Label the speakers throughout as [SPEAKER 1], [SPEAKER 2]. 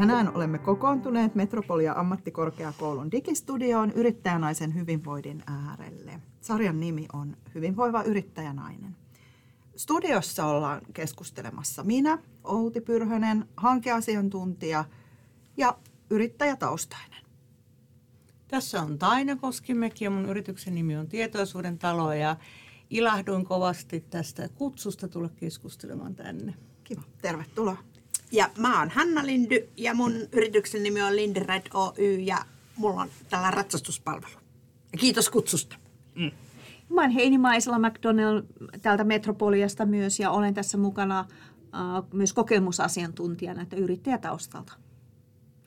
[SPEAKER 1] Tänään olemme kokoontuneet Metropolia ammattikorkeakoulun digistudioon yrittäjänaisen hyvinvoinnin äärelle. Sarjan nimi on Hyvinvoiva yrittäjänainen. Studiossa ollaan keskustelemassa minä, Outi Pyrhönen, hankeasiantuntija ja yrittäjätaustainen.
[SPEAKER 2] Tässä on Taina Koskimäki ja mun yrityksen nimi on Tietoisuuden talo ja ilahduin kovasti tästä kutsusta tulla keskustelemaan tänne.
[SPEAKER 1] Kiva, tervetuloa.
[SPEAKER 3] Ja mä oon Hanna Lindy ja mun yrityksen nimi on Lindered Oy ja mulla on tällä ratsastuspalvelu. Ja kiitos kutsusta. Mm.
[SPEAKER 4] Mä oon Heini Maisela McDonald täältä Metropoliasta myös ja olen tässä mukana uh, myös kokemusasiantuntijana että yrittäjätaustalta.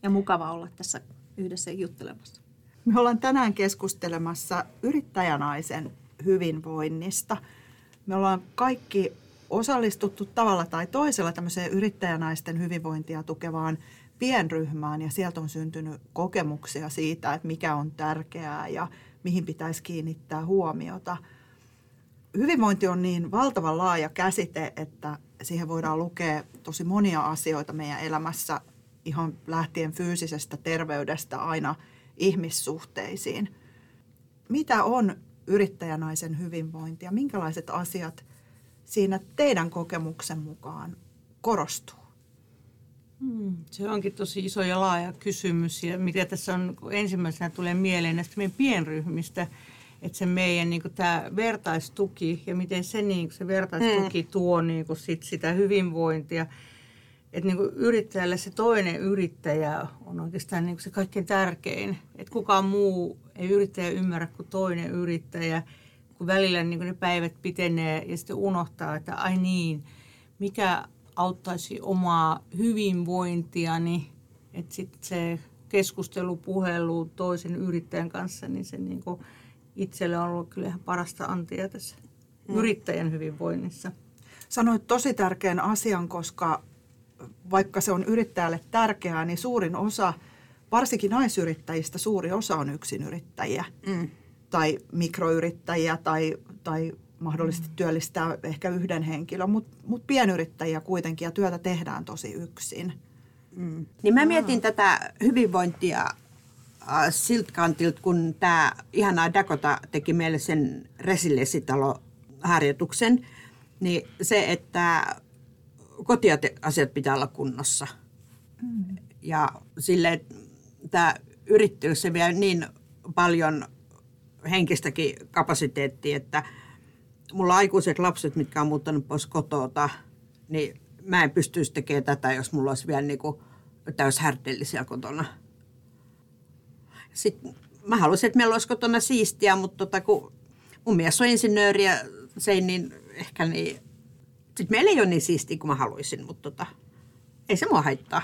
[SPEAKER 4] Ja mukava olla tässä yhdessä juttelemassa.
[SPEAKER 1] Me ollaan tänään keskustelemassa yrittäjänaisen hyvinvoinnista. Me ollaan kaikki osallistuttu tavalla tai toisella tämmöiseen yrittäjänaisten hyvinvointia tukevaan pienryhmään ja sieltä on syntynyt kokemuksia siitä, että mikä on tärkeää ja mihin pitäisi kiinnittää huomiota. Hyvinvointi on niin valtavan laaja käsite, että siihen voidaan lukea tosi monia asioita meidän elämässä ihan lähtien fyysisestä terveydestä aina ihmissuhteisiin. Mitä on yrittäjänaisen hyvinvointi ja minkälaiset asiat siinä teidän kokemuksen mukaan korostuu?
[SPEAKER 2] Hmm, se onkin tosi iso ja laaja kysymys ja mitä tässä on ensimmäisenä tulee mieleen näistä meidän pienryhmistä, että se meidän niin kuin tämä vertaistuki ja miten se, niin kuin, se vertaistuki hmm. tuo niin kuin sit sitä hyvinvointia. Että niin yrittäjälle se toinen yrittäjä on oikeastaan niin kuin se kaikkein tärkein. Että kukaan muu ei yrittäjä ymmärrä kuin toinen yrittäjä – kun välillä niin kuin ne päivät pitenee ja sitten unohtaa, että ai niin, mikä auttaisi omaa hyvinvointiani, että sitten se keskustelu, puhelu toisen yrittäjän kanssa, niin se niin kuin itselle on ollut kyllä ihan parasta antia tässä mm. yrittäjän hyvinvoinnissa.
[SPEAKER 1] Sanoit tosi tärkeän asian, koska vaikka se on yrittäjälle tärkeää, niin suurin osa, varsinkin naisyrittäjistä, suuri osa on yksinyrittäjiä. Mm tai mikroyrittäjiä tai, tai mahdollisesti mm. työllistää ehkä yhden henkilön, mutta mut pienyrittäjiä kuitenkin ja työtä tehdään tosi yksin.
[SPEAKER 3] Mm. Niin mä mietin tätä hyvinvointia äh, siltä kantilta, kun tämä ihanaa Dakota teki meille sen resiliensitalo-harjoituksen, niin se, että kotiasiat pitää olla kunnossa. Mm. Ja sille tämä yrittäjyys se vie niin paljon henkistäkin kapasiteettia, että mulla aikuiset lapset, mitkä on muuttanut pois kotota, niin mä en pystyisi tekemään tätä, jos mulla olisi vielä niin kuin täyshärtellisiä kotona. Sitten mä haluaisin, että meillä olisi kotona siistiä, mutta tota, kun mun mies on insinööri ja se ei niin ehkä niin... Sitten meillä ei ole niin siistiä kuin mä haluaisin, mutta tota, ei se mua haittaa.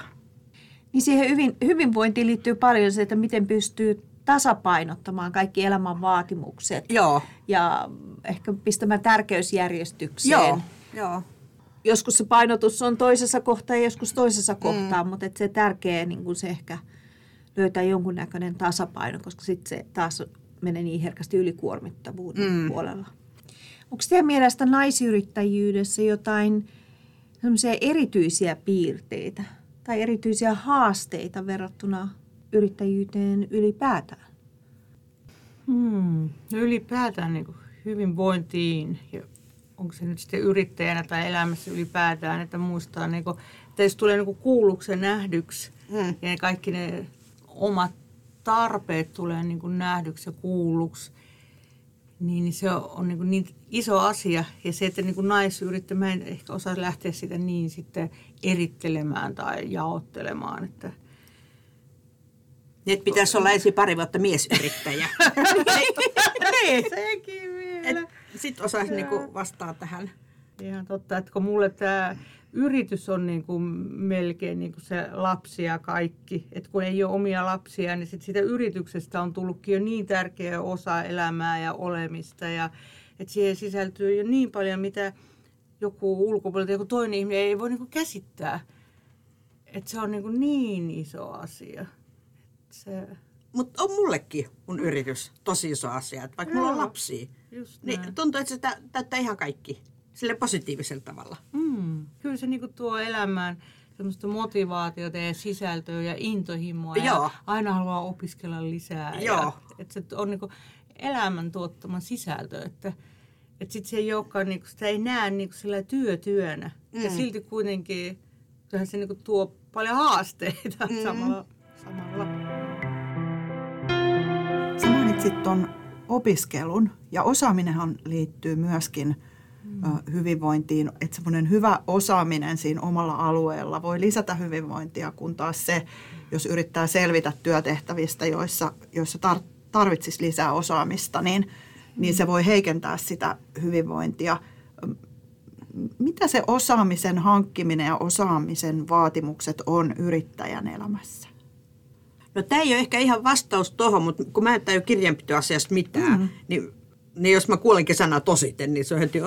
[SPEAKER 4] Niin siihen hyvin, hyvinvointiin liittyy paljon se, että miten pystyy tasapainottamaan kaikki elämän vaatimukset.
[SPEAKER 3] Joo.
[SPEAKER 4] Ja ehkä pistämään tärkeysjärjestykseen.
[SPEAKER 3] Joo, joo.
[SPEAKER 4] Joskus se painotus on toisessa kohtaa ja joskus toisessa mm. kohtaa, mutta et se tärkeä niin kun se ehkä löytää jonkunnäköinen tasapaino, koska sitten se taas menee niin herkästi ylikuormittavuuden mm. puolella. Onko teidän mielestä naisyrittäjyydessä jotain erityisiä piirteitä tai erityisiä haasteita verrattuna yrittäjyyteen ylipäätään?
[SPEAKER 2] Hmm. No ylipäätään niin hyvinvointiin ja onko se nyt sitten yrittäjänä tai elämässä ylipäätään, että muistaa, niin kuin, että jos tulee niin kuulluksi ja nähdyksi hmm. ja kaikki ne omat tarpeet tulee niin kuin nähdyksi ja kuulluksi, niin, se on niin, kuin niin iso asia. Ja se, että niin kuin naisyrittäjä, mä en ehkä osaa lähteä sitä niin sitten erittelemään tai jaottelemaan, että –
[SPEAKER 3] niin, että pitäisi olla ensin pari vuotta miesyrittäjä.
[SPEAKER 2] niin, sekin vielä.
[SPEAKER 3] Sitten osaisi niinku vastaa tähän.
[SPEAKER 2] Ihan totta, että kun mulle tämä yritys on niin kuin melkein niin kuin se lapsi ja kaikki. Että kun ei ole omia lapsia, niin sit siitä yrityksestä on tullutkin jo niin tärkeä osa elämää ja olemista. Ja, että siihen sisältyy jo niin paljon, mitä joku ulkopuolelta, joku toinen ihminen ei voi niin kuin käsittää. Että se on niin, kuin niin iso asia
[SPEAKER 3] se... Mutta on mullekin mun yritys tosi iso asia, että vaikka Joo, mulla on lapsia, niin tuntuu, että se täyttää ihan kaikki sille positiivisella tavalla.
[SPEAKER 2] Mm, kyllä se niinku tuo elämään semmoista motivaatiota ja sisältöä ja intohimoa
[SPEAKER 3] Joo.
[SPEAKER 2] ja aina haluaa opiskella lisää.
[SPEAKER 3] Joo.
[SPEAKER 2] Ja, että se on niin elämän tuottama sisältö, että että sitten se ei olekaan, niin sitä ei näe niin sillä työtyönä. Mm. Ja silti kuitenkin kyllähän se niin tuo paljon haasteita mm. samalla. samalla.
[SPEAKER 1] Mainitsit tuon opiskelun ja osaaminenhan liittyy myöskin hyvinvointiin, että semmoinen hyvä osaaminen siinä omalla alueella voi lisätä hyvinvointia, kun taas se, jos yrittää selvitä työtehtävistä, joissa, joissa tar- tarvitsisi lisää osaamista, niin, niin se voi heikentää sitä hyvinvointia. Mitä se osaamisen hankkiminen ja osaamisen vaatimukset on yrittäjän elämässä?
[SPEAKER 3] No tämä ei ole ehkä ihan vastaus tuohon, mutta kun mä en tajua kirjanpitoasiasta mitään, mm. niin, niin jos mä kuulenkin sanaa tositen, niin se on heti,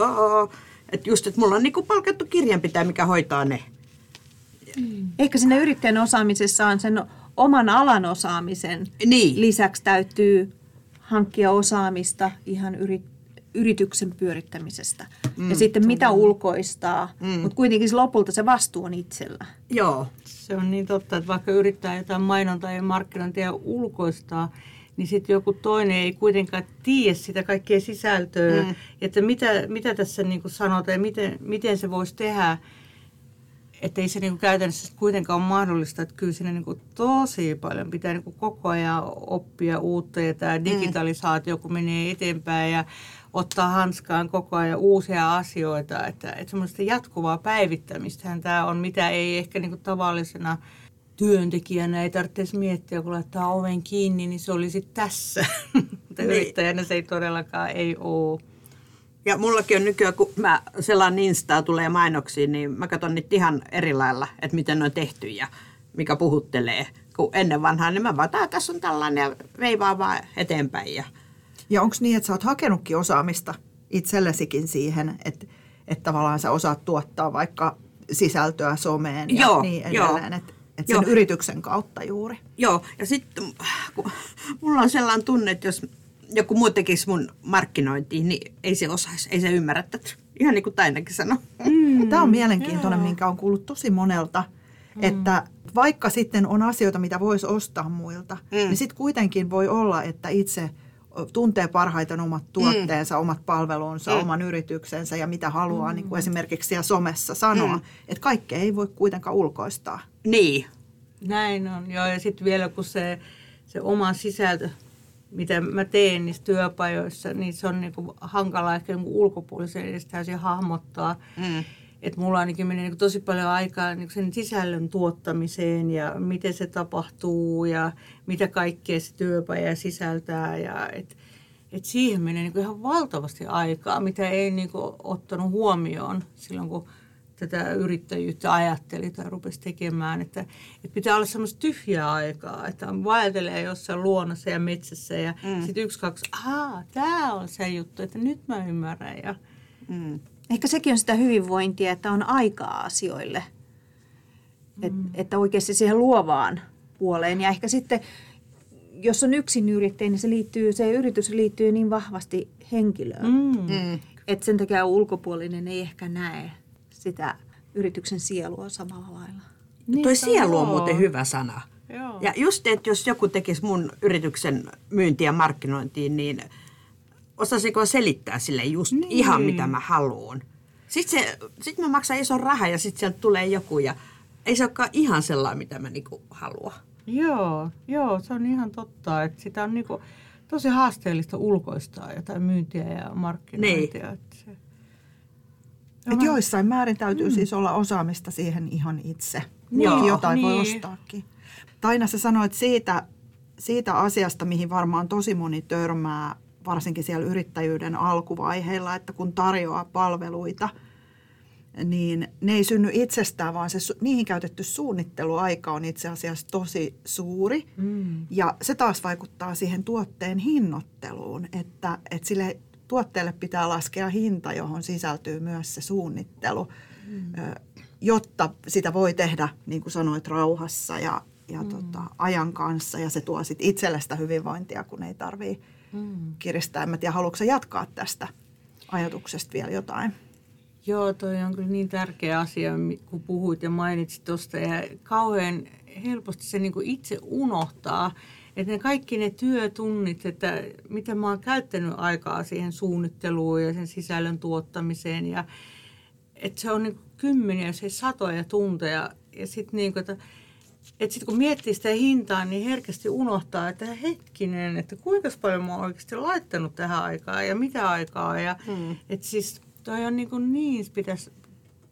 [SPEAKER 3] että just, että mulla on niinku palkattu kirjanpitäjä, mikä hoitaa ne.
[SPEAKER 4] Mm. Ehkä siinä yrittäjän osaamisessa on sen oman alan osaamisen
[SPEAKER 3] niin.
[SPEAKER 4] lisäksi täytyy hankkia osaamista ihan yrit, yrityksen pyörittämisestä. Mm, ja sitten mitä ulkoistaa, mm. mutta kuitenkin lopulta se vastuu on itsellä.
[SPEAKER 3] Joo.
[SPEAKER 2] Se on niin totta, että vaikka yrittää jotain mainontaa ja markkinointia ulkoistaa, niin sitten joku toinen ei kuitenkaan tiedä sitä kaikkea sisältöä, mm. että mitä, mitä tässä niin sanotaan ja miten, miten se voisi tehdä. Että ei se niin käytännössä kuitenkaan ole mahdollista, että kyllä siinä niin tosi paljon pitää niin koko ajan oppia uutta ja tämä mm. digitalisaatio, kun menee eteenpäin ja ottaa hanskaan koko ajan uusia asioita. Että, että semmoista jatkuvaa päivittämistä tämä on, mitä ei ehkä niin tavallisena työntekijänä ei tarvitse miettiä, kun laittaa oven kiinni, niin se olisi tässä. Mutta niin. yrittäjänä se ei todellakaan ei ole.
[SPEAKER 3] Ja mullakin on nykyään, kun mä selaan Instaa tulee mainoksiin, niin mä katson niitä ihan eri lailla, että miten ne on tehty ja mikä puhuttelee. Kun ennen vanhaa, niin mä vaan, tässä on tällainen ja veivaa vaan eteenpäin. Ja,
[SPEAKER 1] ja onko niin, että sä oot hakenutkin osaamista itsellesikin siihen, että, että tavallaan sä osaat tuottaa vaikka sisältöä someen ja
[SPEAKER 3] joo,
[SPEAKER 1] niin edelleen, että et sen Joo. yrityksen kautta juuri.
[SPEAKER 3] Joo, ja sitten mulla on sellainen tunne, että jos joku muu tekisi mun markkinointiin, niin ei se osaisi, ei se ymmärrä tätä. Ihan niin kuin Tainakin sanoi.
[SPEAKER 1] Mm, Tämä on mielenkiintoinen, yeah. minkä on kuullut tosi monelta, mm. että vaikka sitten on asioita, mitä voisi ostaa muilta, mm. niin sitten kuitenkin voi olla, että itse tuntee parhaiten omat tuotteensa, mm. omat palvelunsa, mm. oman yrityksensä ja mitä haluaa mm. niin kuin esimerkiksi siellä somessa sanoa. Mm. Että kaikkea ei voi kuitenkaan ulkoistaa.
[SPEAKER 3] Niin.
[SPEAKER 2] Näin on, joo. Ja sitten vielä kun se, se oma sisältö, mitä mä teen niissä työpajoissa, niin se on niinku hankala ehkä niinku ulkopuolisen edes täysin hahmottaa. Mm. Että mulla ainakin menee niinku tosi paljon aikaa niinku sen sisällön tuottamiseen ja miten se tapahtuu ja mitä kaikkea se työpaja sisältää. Ja et, et siihen menee niinku ihan valtavasti aikaa, mitä ei niinku ottanut huomioon silloin, kun tätä yrittäjyyttä ajatteli tai rupesi tekemään, että, että pitää olla semmoista tyhjää aikaa, että vaeltelee jossain luonnossa ja metsässä ja mm. sitten yksi, kaksi, ahaa, tämä on se juttu, että nyt mä ymmärrän. Ja,
[SPEAKER 4] mm. Ehkä sekin on sitä hyvinvointia, että on aikaa asioille, mm. Et, että oikeasti siihen luovaan puoleen ja ehkä sitten jos on yksin yrittäjä, niin se, liittyy, se yritys liittyy niin vahvasti henkilöön, mm. Mm. että sen takia ulkopuolinen ei ehkä näe sitä yrityksen sielua samalla lailla.
[SPEAKER 3] Niin, Toi sielu on muuten hyvä sana. Joo. Ja just, että jos joku tekisi mun yrityksen myyntiä ja markkinointiin, niin osasiko selittää sille just niin. ihan mitä mä haluan. Sitten sit mä maksan ison rahan ja sitten sieltä tulee joku ja ei se olekaan ihan sellainen, mitä mä niinku haluan.
[SPEAKER 2] Joo, joo, se on ihan totta, että sitä on niinku tosi haasteellista ulkoistaa jotain myyntiä ja markkinointia. Niin. Että se,
[SPEAKER 1] et joissain määrin täytyy mm. siis olla osaamista siihen ihan itse. Joo, jotain niin. voi ostaakin. Taina sä sanoit siitä, siitä asiasta, mihin varmaan tosi moni törmää, varsinkin siellä yrittäjyyden alkuvaiheilla, että kun tarjoaa palveluita, niin ne ei synny itsestään, vaan se, niihin käytetty suunnitteluaika on itse asiassa tosi suuri. Mm. Ja se taas vaikuttaa siihen tuotteen hinnoitteluun, että, että sille tuotteelle pitää laskea hinta, johon sisältyy myös se suunnittelu, mm. jotta sitä voi tehdä, niin kuin sanoit, rauhassa ja, ja mm. tota, ajan kanssa. Ja se tuo sit itselle sitä hyvinvointia, kun ei tarvitse mm. kiristää. En tiedä, haluatko jatkaa tästä ajatuksesta vielä jotain?
[SPEAKER 2] Joo, toi on kyllä niin tärkeä asia, kun puhuit ja mainitsit tuosta. Ja kauhean helposti se niin itse unohtaa, että ne kaikki ne työtunnit, että mitä mä oon käyttänyt aikaa siihen suunnitteluun ja sen sisällön tuottamiseen. Ja, että se on niin kymmeniä, se satoja tunteja. Ja sitten niin kuin, että että sitten kun miettii sitä hintaa, niin herkästi unohtaa, että hetkinen, että kuinka paljon mä oon oikeasti laittanut tähän aikaan ja mitä aikaa. Ja, hmm. Että siis toi on niin, kuin niin pitäisi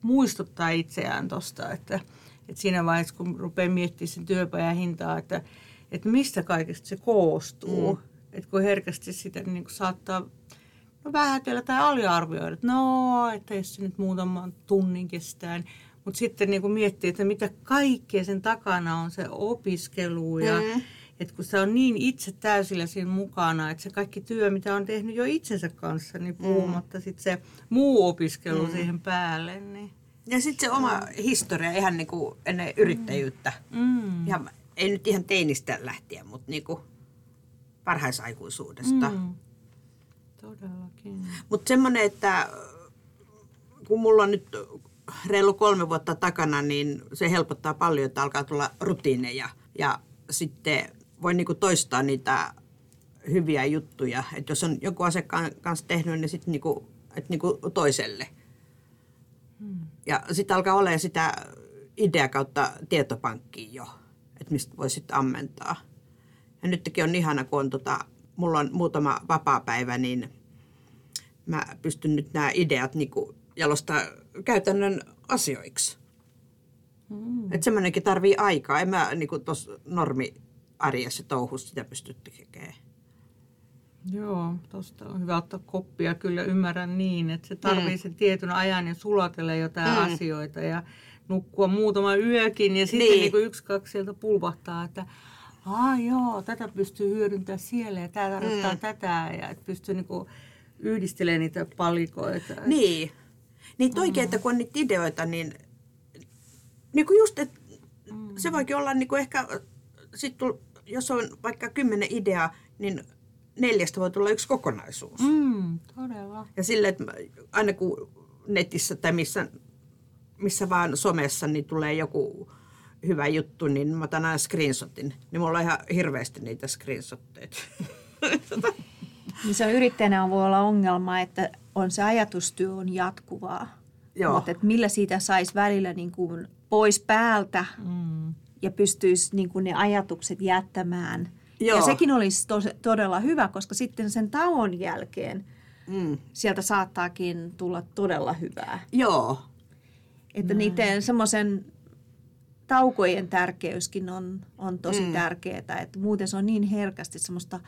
[SPEAKER 2] muistuttaa itseään tuosta, että, että siinä vaiheessa kun rupeaa miettimään sen työpajan hintaa, että, että mistä kaikesta se koostuu. Hmm. Että kun herkästi sitä niin kuin saattaa no, vähätellä tai aliarvioida, että no, että jos se nyt muutaman tunnin kestää, mutta sitten niin kuin miettii, että mitä kaikkea sen takana on se opiskelu ja mm. että kun se on niin itse täysillä siinä mukana, että se kaikki työ, mitä on tehnyt jo itsensä kanssa, niin mm. puhumatta mm. sitten se muu opiskelu mm. siihen päälle. Niin.
[SPEAKER 3] Ja sitten se oma mm. historia ihan niin kuin ennen yrittäjyyttä. Mm. Ja ei nyt ihan teinistä lähtien, mutta niin kuin varhaisaikuisuudesta. Mm.
[SPEAKER 2] Todellakin.
[SPEAKER 3] Mutta semmoinen, että kun mulla on nyt reilu kolme vuotta takana, niin se helpottaa paljon, että alkaa tulla rutiineja. Ja sitten voi niinku toistaa niitä hyviä juttuja. Että jos on joku asiakkaan kanssa tehnyt, niin sitten niinku, et niinku toiselle. Hmm. Ja sitten alkaa olla sitä idea kautta tietopankkiin jo, että mistä voi sitten ammentaa. Ja nytkin on ihana, kun on tota, mulla on muutama vapaa-päivä, niin mä pystyn nyt nämä ideat niinku jalostaa käytännön asioiksi. Mm. Että semmoinenkin tarvii aikaa. En mä niin tuossa normi arjessa touhussa sitä pysty tekemään.
[SPEAKER 2] Joo, tuosta on hyvä ottaa koppia. Kyllä ymmärrän niin, että se tarvii mm. sen tietyn ajan ja sulatella jotain mm. asioita ja nukkua muutama yökin ja sitten niin. Niin yksi, kaksi sieltä pulvahtaa, että Aa, joo, tätä pystyy hyödyntämään siellä ja tämä tarkoittaa mm. tätä ja että pystyy niin yhdistelemään niitä palikoita.
[SPEAKER 3] Niin, niin toikin, mm. että kun on niitä ideoita, niin, niin kuin just, että mm. se voikin olla niin kuin ehkä, sit tull, jos on vaikka kymmenen ideaa, niin neljästä voi tulla yksi kokonaisuus.
[SPEAKER 2] Mm, todella.
[SPEAKER 3] Ja sille, että aina kun netissä tai missä, missä vaan somessa niin tulee joku hyvä juttu, niin mä otan aina screenshotin. Niin mulla on ihan hirveästi niitä screenshotteja.
[SPEAKER 4] Niin se on yrittäjänä voi olla ongelma, että on se ajatustyö on jatkuvaa. Joo. Mutta että millä siitä saisi välillä niin kuin pois päältä mm. ja pystyisi niin kuin ne ajatukset jättämään. Joo. Ja sekin olisi to- todella hyvä, koska sitten sen tauon jälkeen mm. sieltä saattaakin tulla todella hyvää.
[SPEAKER 3] Joo.
[SPEAKER 4] Että mm. niiden semmoisen taukojen tärkeyskin on, on tosi mm. tärkeää, että muuten se on niin herkästi semmoista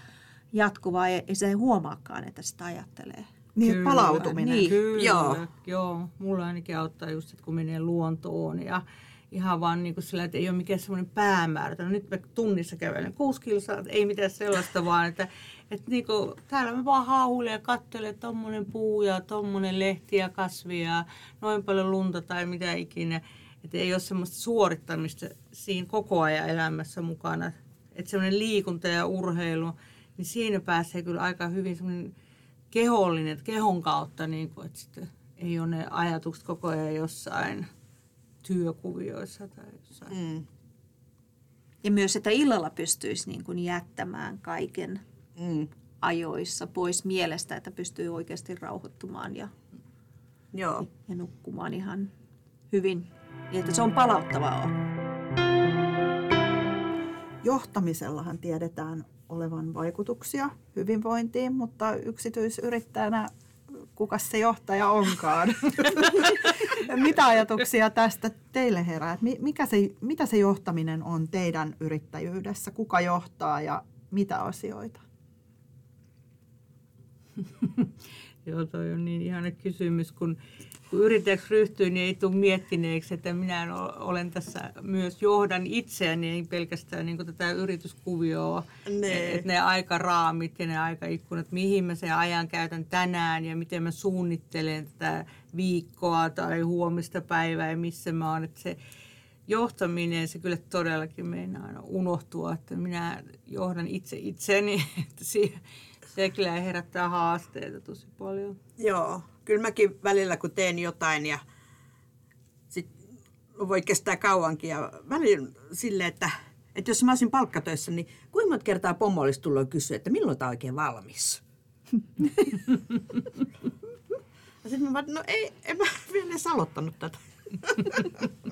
[SPEAKER 4] jatkuvaa ja se ei huomaakaan, että sitä ajattelee.
[SPEAKER 1] Niin, kyllä, palautuminen.
[SPEAKER 2] Niin. Kyllä, joo. joo. Mulla ainakin auttaa just, että kun menee luontoon ja ihan vaan niin kuin sillä, että ei ole mikään semmoinen päämäärä. No nyt mä tunnissa kävelen kuusi kilsaa, ei mitään sellaista, vaan että, että niin kuin, täällä mä vaan hauhuilen ja katselen tommonen puu ja tommonen lehti ja kasvi ja noin paljon lunta tai mitä ikinä. Että ei ole semmoista suorittamista siinä koko ajan elämässä mukana. Että semmoinen liikunta ja urheilu, niin siinä pääsee kyllä aika hyvin semmoinen kehollinen, että kehon kautta, niin kuin, että sitten ei ole ne ajatukset koko ajan jossain työkuvioissa tai jossain. Mm.
[SPEAKER 4] Ja myös, että illalla pystyisi niin kuin jättämään kaiken mm. ajoissa pois mielestä, että pystyy oikeasti rauhoittumaan ja,
[SPEAKER 3] Joo.
[SPEAKER 4] ja nukkumaan ihan hyvin. Niin, että se on palauttavaa.
[SPEAKER 1] Johtamisellahan tiedetään olevan vaikutuksia hyvinvointiin, mutta yksityisyrittäjänä kuka se johtaja onkaan. mitä ajatuksia tästä teille herää? Mikä se, mitä se johtaminen on teidän yrittäjyydessä? Kuka johtaa ja mitä asioita?
[SPEAKER 2] Joo, toi on niin ihana kysymys, kun kun yrittäjäksi ryhtyy, niin ei tule miettineeksi, että minä olen tässä myös johdan itseäni, ei pelkästään niin tätä yrityskuvioa, ne. että ne aikaraamit ja ne aikaikkunat, mihin mä sen ajan käytän tänään ja miten mä suunnittelen tätä viikkoa tai huomista päivää ja missä mä oon. Että se johtaminen, se kyllä todellakin meinaa unohtua, että minä johdan itse itseni, että siihen, Se kyllä herättää haasteita tosi paljon.
[SPEAKER 3] Joo, kyllä mäkin välillä kun teen jotain ja sit voi kestää kauankin ja välillä silleen, että, että jos mä olisin palkkatöissä, niin kuinka monta kertaa pomo olisi tullut kysyä, että milloin tämä oikein valmis? ja sitten mä vaan, no ei, en mä vielä edes aloittanut tätä.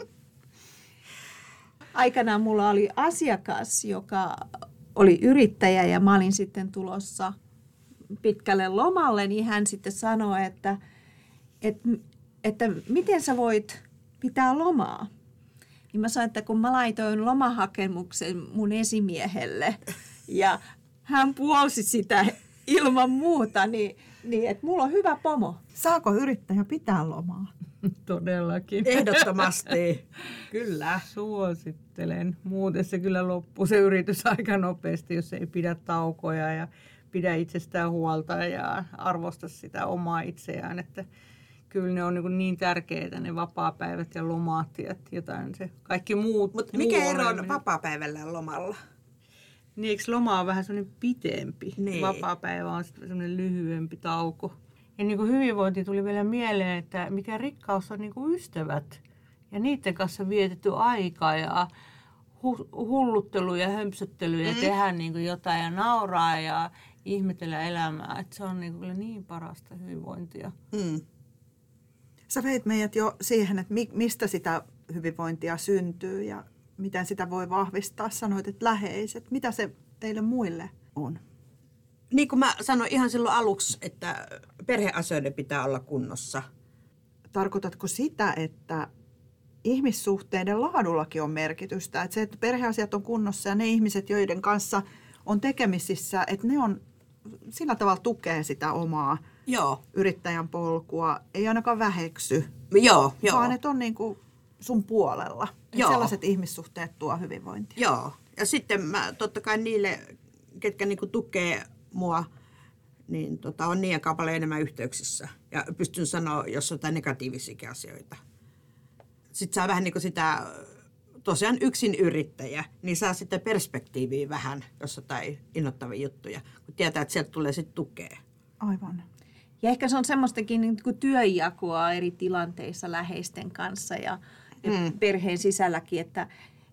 [SPEAKER 4] Aikanaan mulla oli asiakas, joka oli yrittäjä ja mä olin sitten tulossa pitkälle lomalle, niin hän sitten sanoi, että, että, että miten sä voit pitää lomaa. Niin mä sanoin, että kun mä laitoin lomahakemuksen mun esimiehelle ja hän puolsi sitä ilman muuta, niin, niin että mulla on hyvä pomo.
[SPEAKER 1] Saako yrittäjä pitää lomaa?
[SPEAKER 2] Todellakin.
[SPEAKER 3] Ehdottomasti, kyllä.
[SPEAKER 2] Suosittelen. Muuten se kyllä loppuu se yritys aika nopeasti, jos ei pidä taukoja ja pidä itsestään huolta ja arvosta sitä omaa itseään. Että kyllä ne on niin, niin tärkeitä ne vapaapäivät ja lomaat ja jotain se kaikki muut.
[SPEAKER 3] Mutta mikä
[SPEAKER 2] muu
[SPEAKER 3] ero on vapaa-päivällä ja lomalla?
[SPEAKER 2] Niin, eikö loma on vähän semmoinen pitempi?
[SPEAKER 3] Niin.
[SPEAKER 2] Vapaa-päivä on semmoinen lyhyempi tauko. Ja niin kuin hyvinvointi tuli vielä mieleen, että mikä rikkaus on niin kuin ystävät ja niiden kanssa vietetty aika ja hu- hulluttelu ja hömpsöttely ja mm. tehdä niin kuin jotain ja nauraa ja ihmetellä elämää. Että se on niin, kyllä niin parasta hyvinvointia.
[SPEAKER 3] Mm.
[SPEAKER 1] Sä veit meidät jo siihen, että mi- mistä sitä hyvinvointia syntyy ja miten sitä voi vahvistaa. Sanoit, että läheiset. Mitä se teille muille on?
[SPEAKER 3] Niin kuin mä sanoin ihan silloin aluksi, että perheasioiden pitää olla kunnossa.
[SPEAKER 1] Tarkoitatko sitä, että ihmissuhteiden laadullakin on merkitystä? Että se, että perheasiat on kunnossa ja ne ihmiset, joiden kanssa on tekemisissä, että ne on sillä tavalla tukee sitä omaa
[SPEAKER 3] Joo,
[SPEAKER 1] yrittäjän polkua, ei ainakaan väheksy,
[SPEAKER 3] joo, joo.
[SPEAKER 1] vaan että on niin kuin sun puolella.
[SPEAKER 3] Joo.
[SPEAKER 1] sellaiset ihmissuhteet tuo hyvinvointia.
[SPEAKER 3] Joo, ja sitten mä totta kai niille, ketkä niinku tukee mua, niin tota, on niin paljon enemmän yhteyksissä. Ja pystyn sanoa, jos on jotain negatiivisia asioita. Sitten saa vähän niin kuin sitä, tosiaan yksin yrittäjä, niin saa sitten perspektiiviä vähän, jos jotain innoittavia juttuja, kun tietää, että sieltä tulee sitten tukea.
[SPEAKER 1] Aivan.
[SPEAKER 4] Ja ehkä se on semmoistakin niin kuin työnjakoa eri tilanteissa läheisten kanssa ja, ja
[SPEAKER 3] Mm.
[SPEAKER 4] perheen sisälläkin, että,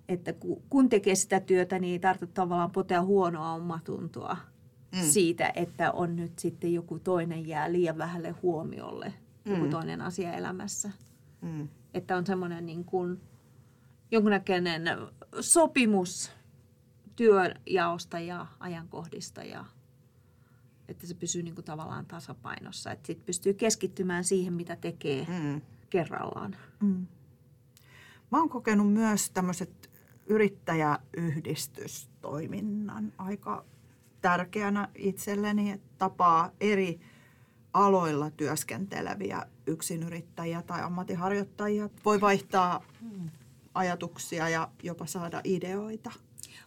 [SPEAKER 4] että ku- kun tekee sitä työtä, niin ei tarvitse tavallaan potea huonoa omatuntoa mm. siitä, että on nyt sitten joku toinen jää liian vähälle huomiolle, mm. joku toinen asia elämässä.
[SPEAKER 3] Mm.
[SPEAKER 4] Että on semmoinen niin kuin jonkunnäköinen sopimus työnjaosta ja ajankohdista ja että se pysyy niin kuin tavallaan tasapainossa. Että sitten pystyy keskittymään siihen, mitä tekee
[SPEAKER 3] Mm.
[SPEAKER 4] kerrallaan.
[SPEAKER 1] Mm. Mä oon kokenut myös tämmöiset yrittäjäyhdistystoiminnan aika tärkeänä itselleni, että tapaa eri aloilla työskenteleviä yksinyrittäjiä tai ammattiharjoittajia. Voi vaihtaa ajatuksia ja jopa saada ideoita.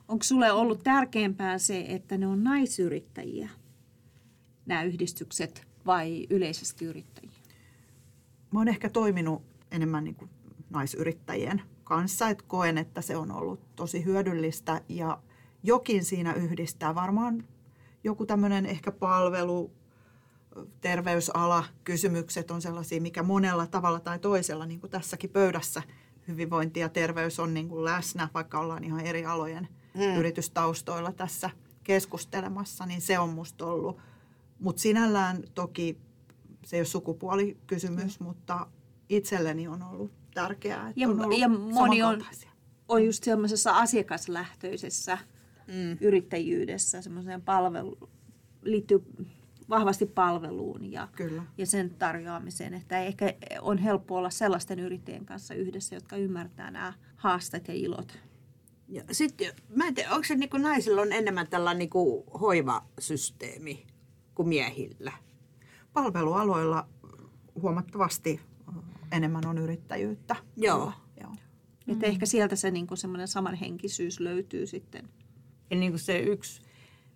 [SPEAKER 4] Onko sulle ollut tärkeämpää se, että ne on naisyrittäjiä, nämä yhdistykset, vai yleisesti yrittäjiä?
[SPEAKER 1] Mä oon ehkä toiminut enemmän niin kuin naisyrittäjien kanssa, että koen, että se on ollut tosi hyödyllistä ja jokin siinä yhdistää. Varmaan joku tämmöinen ehkä palvelu, terveysala, kysymykset on sellaisia, mikä monella tavalla tai toisella, niin kuin tässäkin pöydässä, hyvinvointi ja terveys on niin kuin läsnä, vaikka ollaan ihan eri alojen mm. yritystaustoilla tässä keskustelemassa, niin se on musta ollut. Mutta sinällään toki se ei ole sukupuolikysymys, mm. mutta itselleni on ollut tärkeää, että
[SPEAKER 4] Ja-
[SPEAKER 1] on ollut
[SPEAKER 4] ja moni on-. On just semmoisessa asiakaslähtöisessä mm. yrittäjyydessä, semmoiseen palvelu, liittyy vahvasti palveluun ja,
[SPEAKER 1] Kyllä.
[SPEAKER 4] ja sen tarjoamiseen. Että ehkä on helppo olla sellaisten yrittäjien kanssa yhdessä, jotka ymmärtää nämä haasteet ja ilot.
[SPEAKER 3] Ja sitten, mä en tiedä, onko se niin kuin naisilla on enemmän tällainen niin kuin hoivasysteemi kuin miehillä?
[SPEAKER 1] Palvelualoilla huomattavasti enemmän on yrittäjyyttä.
[SPEAKER 3] Joo.
[SPEAKER 1] Kyllä, Joo.
[SPEAKER 4] Mm. Että ehkä sieltä se niin semmoinen samanhenkisyys löytyy sitten.
[SPEAKER 2] Ja niin kuin se yksi,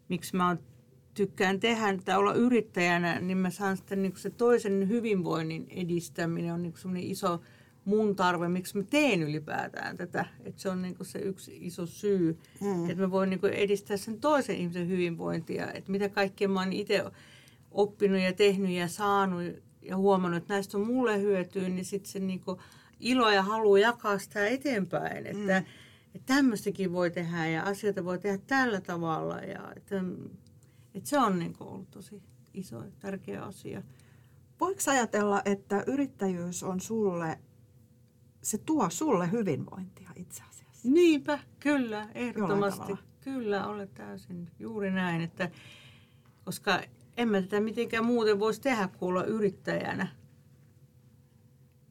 [SPEAKER 2] miksi mä oon- tykkään tehdä tai olla yrittäjänä, niin mä saan sitten niin se toisen hyvinvoinnin edistäminen on niin semmoinen iso mun tarve, miksi mä teen ylipäätään tätä. Että se on niin se yksi iso syy, mm. että mä voin niin edistää sen toisen ihmisen hyvinvointia. Että mitä kaikkea mä oon itse oppinut ja tehnyt ja saanut ja huomannut, että näistä on mulle hyötyä, niin sitten se niin ilo ja halu jakaa sitä eteenpäin. Että, mm. että tämmöistäkin voi tehdä ja asioita voi tehdä tällä tavalla. Ja, että, että se on niin kuin ollut tosi iso ja tärkeä asia.
[SPEAKER 1] Voiko ajatella, että yrittäjyys on sulle, se tuo sulle hyvinvointia itse asiassa?
[SPEAKER 2] Niinpä, kyllä, ehdottomasti. Kyllä, olet täysin juuri näin, että koska en mä tätä mitenkään muuten voisi tehdä kuin olla yrittäjänä.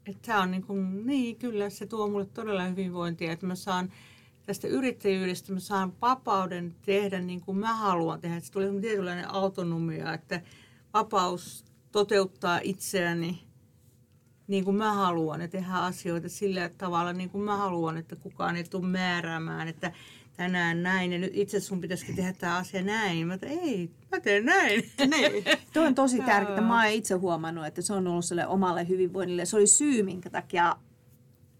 [SPEAKER 2] Että on niin, kuin, niin, kyllä se tuo mulle todella hyvinvointia, että mä saan tästä yrittäjyydestä, mä saan vapauden tehdä niin kuin mä haluan tehdä. Se tulee tietynlainen autonomia, että vapaus toteuttaa itseäni niin kuin mä haluan ja tehdä asioita sillä tavalla niin kuin mä haluan, että kukaan ei tule määräämään, että tänään näin ja nyt itse sun pitäisikin tehdä tämä asia näin. Mä ei, mä teen näin.
[SPEAKER 4] Niin. Tuo on tosi tärkeää. Mä oon itse huomannut, että se on ollut sille omalle hyvinvoinnille. Se oli syy, minkä takia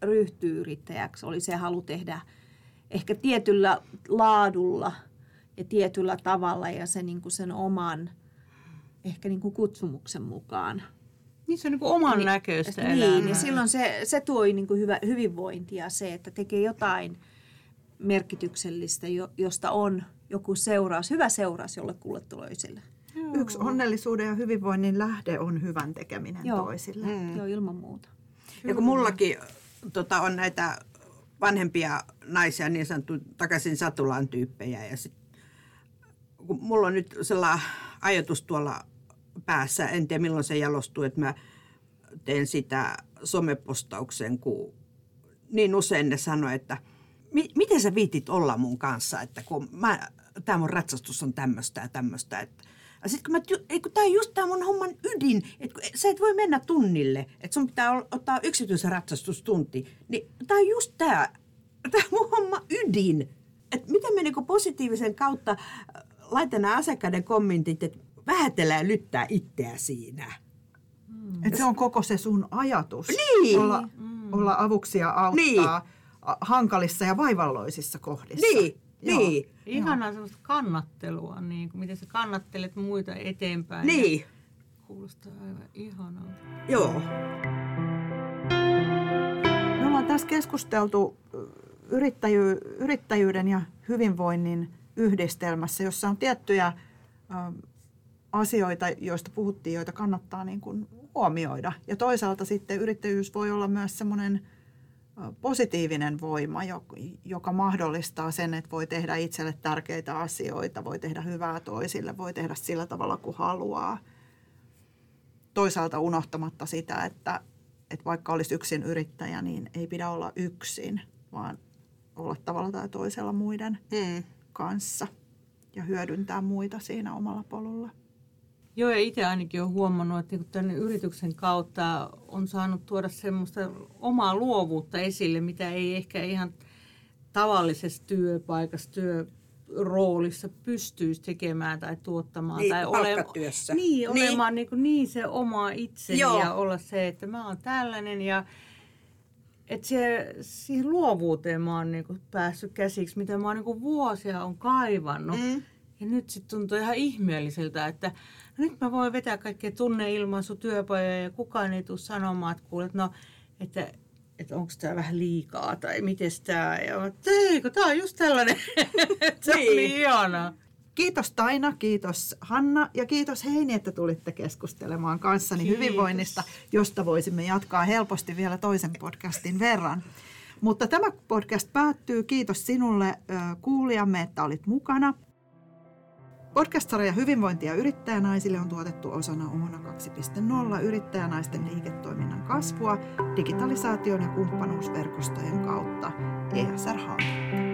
[SPEAKER 4] ryhtyy yrittäjäksi. Oli se halu tehdä ehkä tietyllä laadulla ja tietyllä tavalla ja se, niin kuin sen oman ehkä niin kuin kutsumuksen mukaan.
[SPEAKER 2] Niin se on niin kuin oman niin, näköistä
[SPEAKER 4] Niin, elämää. ja silloin se, se tuo niin kuin hyvä, hyvinvointia se, että tekee jotain merkityksellistä, josta on joku seuraus, hyvä seuraus jollekulle toiselle.
[SPEAKER 1] Joo. Yksi onnellisuuden ja hyvinvoinnin lähde on hyvän tekeminen Joo. toisille.
[SPEAKER 4] Mm. Joo, ilman muuta.
[SPEAKER 3] Ja kun mullakin tota, on näitä vanhempia naisia, niin sanottu takaisin satulaan tyyppejä, ja sit, kun mulla on nyt sellainen ajatus tuolla päässä. En tiedä milloin se jalostuu, että mä teen sitä somepostauksen, kun niin usein ne sanoo, että miten sä viitit olla mun kanssa, että kun mä, tämä mun ratsastus on tämmöistä ja tämmöistä. Että, sitten kun mä, ei kun tämä on just tämä mun homman ydin, että sä et voi mennä tunnille, että sun pitää ottaa yksityisen ratsastustunti, niin tämä on just tämä, tämä mun homma ydin. Että miten me niinku positiivisen kautta äh, laitan nämä asiakkaiden kommentit, että vähätellä ja lyttää itseä siinä.
[SPEAKER 1] Mm. Et se on koko se sun ajatus.
[SPEAKER 3] Niin.
[SPEAKER 1] Olla, mm. olla avuksi ja auttaa niin. hankalissa ja vaivalloisissa kohdissa.
[SPEAKER 3] Niin. Joo. Niin.
[SPEAKER 2] Ihanaa sellaista kannattelua, niin kuin miten sä kannattelet muita eteenpäin.
[SPEAKER 3] Niin.
[SPEAKER 2] Kuulostaa aivan ihanalta.
[SPEAKER 3] Joo.
[SPEAKER 1] Me ollaan tässä keskusteltu yrittäjy- yrittäjyyden ja hyvinvoinnin yhdistelmässä, jossa on tiettyjä asioita, joista puhuttiin, joita kannattaa niin kuin huomioida. Ja toisaalta sitten yrittäjyys voi olla myös semmoinen positiivinen voima, joka mahdollistaa sen, että voi tehdä itselle tärkeitä asioita, voi tehdä hyvää toisille, voi tehdä sillä tavalla kuin haluaa. Toisaalta unohtamatta sitä, että, että vaikka olisi yksin yrittäjä, niin ei pidä olla yksin, vaan olla tavalla tai toisella muiden hmm. kanssa ja hyödyntää muita siinä omalla polulla.
[SPEAKER 2] Joo, ja itse ainakin olen huomannut, että niin tämän yrityksen kautta on saanut tuoda semmoista omaa luovuutta esille, mitä ei ehkä ihan tavallisessa työpaikassa, työroolissa pystyisi tekemään tai tuottamaan.
[SPEAKER 3] Niin,
[SPEAKER 2] tai
[SPEAKER 3] ole,
[SPEAKER 2] niin, niin, olemaan niin, niin se oma itseni Joo. ja olla se, että mä oon tällainen ja että se, siihen luovuuteen mä oon niin päässyt käsiksi, mitä mä oon niin vuosia on kaivannut. Mm. Ja nyt sitten tuntuu ihan ihmeelliseltä, että nyt mä voin vetää kaikkea tunneilmaisu työpajoja ja kukaan ei tule sanomaan, että kuulet, no, että, että onko tämä vähän liikaa tai miten tämä. Ja mä, eikö tämä on just tällainen. se niin. oli ihanaa.
[SPEAKER 1] Kiitos Taina, kiitos Hanna ja kiitos Heini, että tulitte keskustelemaan kanssani kiitos. hyvinvoinnista, josta voisimme jatkaa helposti vielä toisen podcastin verran. Mutta tämä podcast päättyy. Kiitos sinulle kuulijamme, että olit mukana. Podcast-sarja Hyvinvointia yrittäjänaisille on tuotettu osana Omona 2.0 yrittäjänaisten liiketoiminnan kasvua digitalisaation ja kumppanuusverkostojen kautta ESR-hanketta.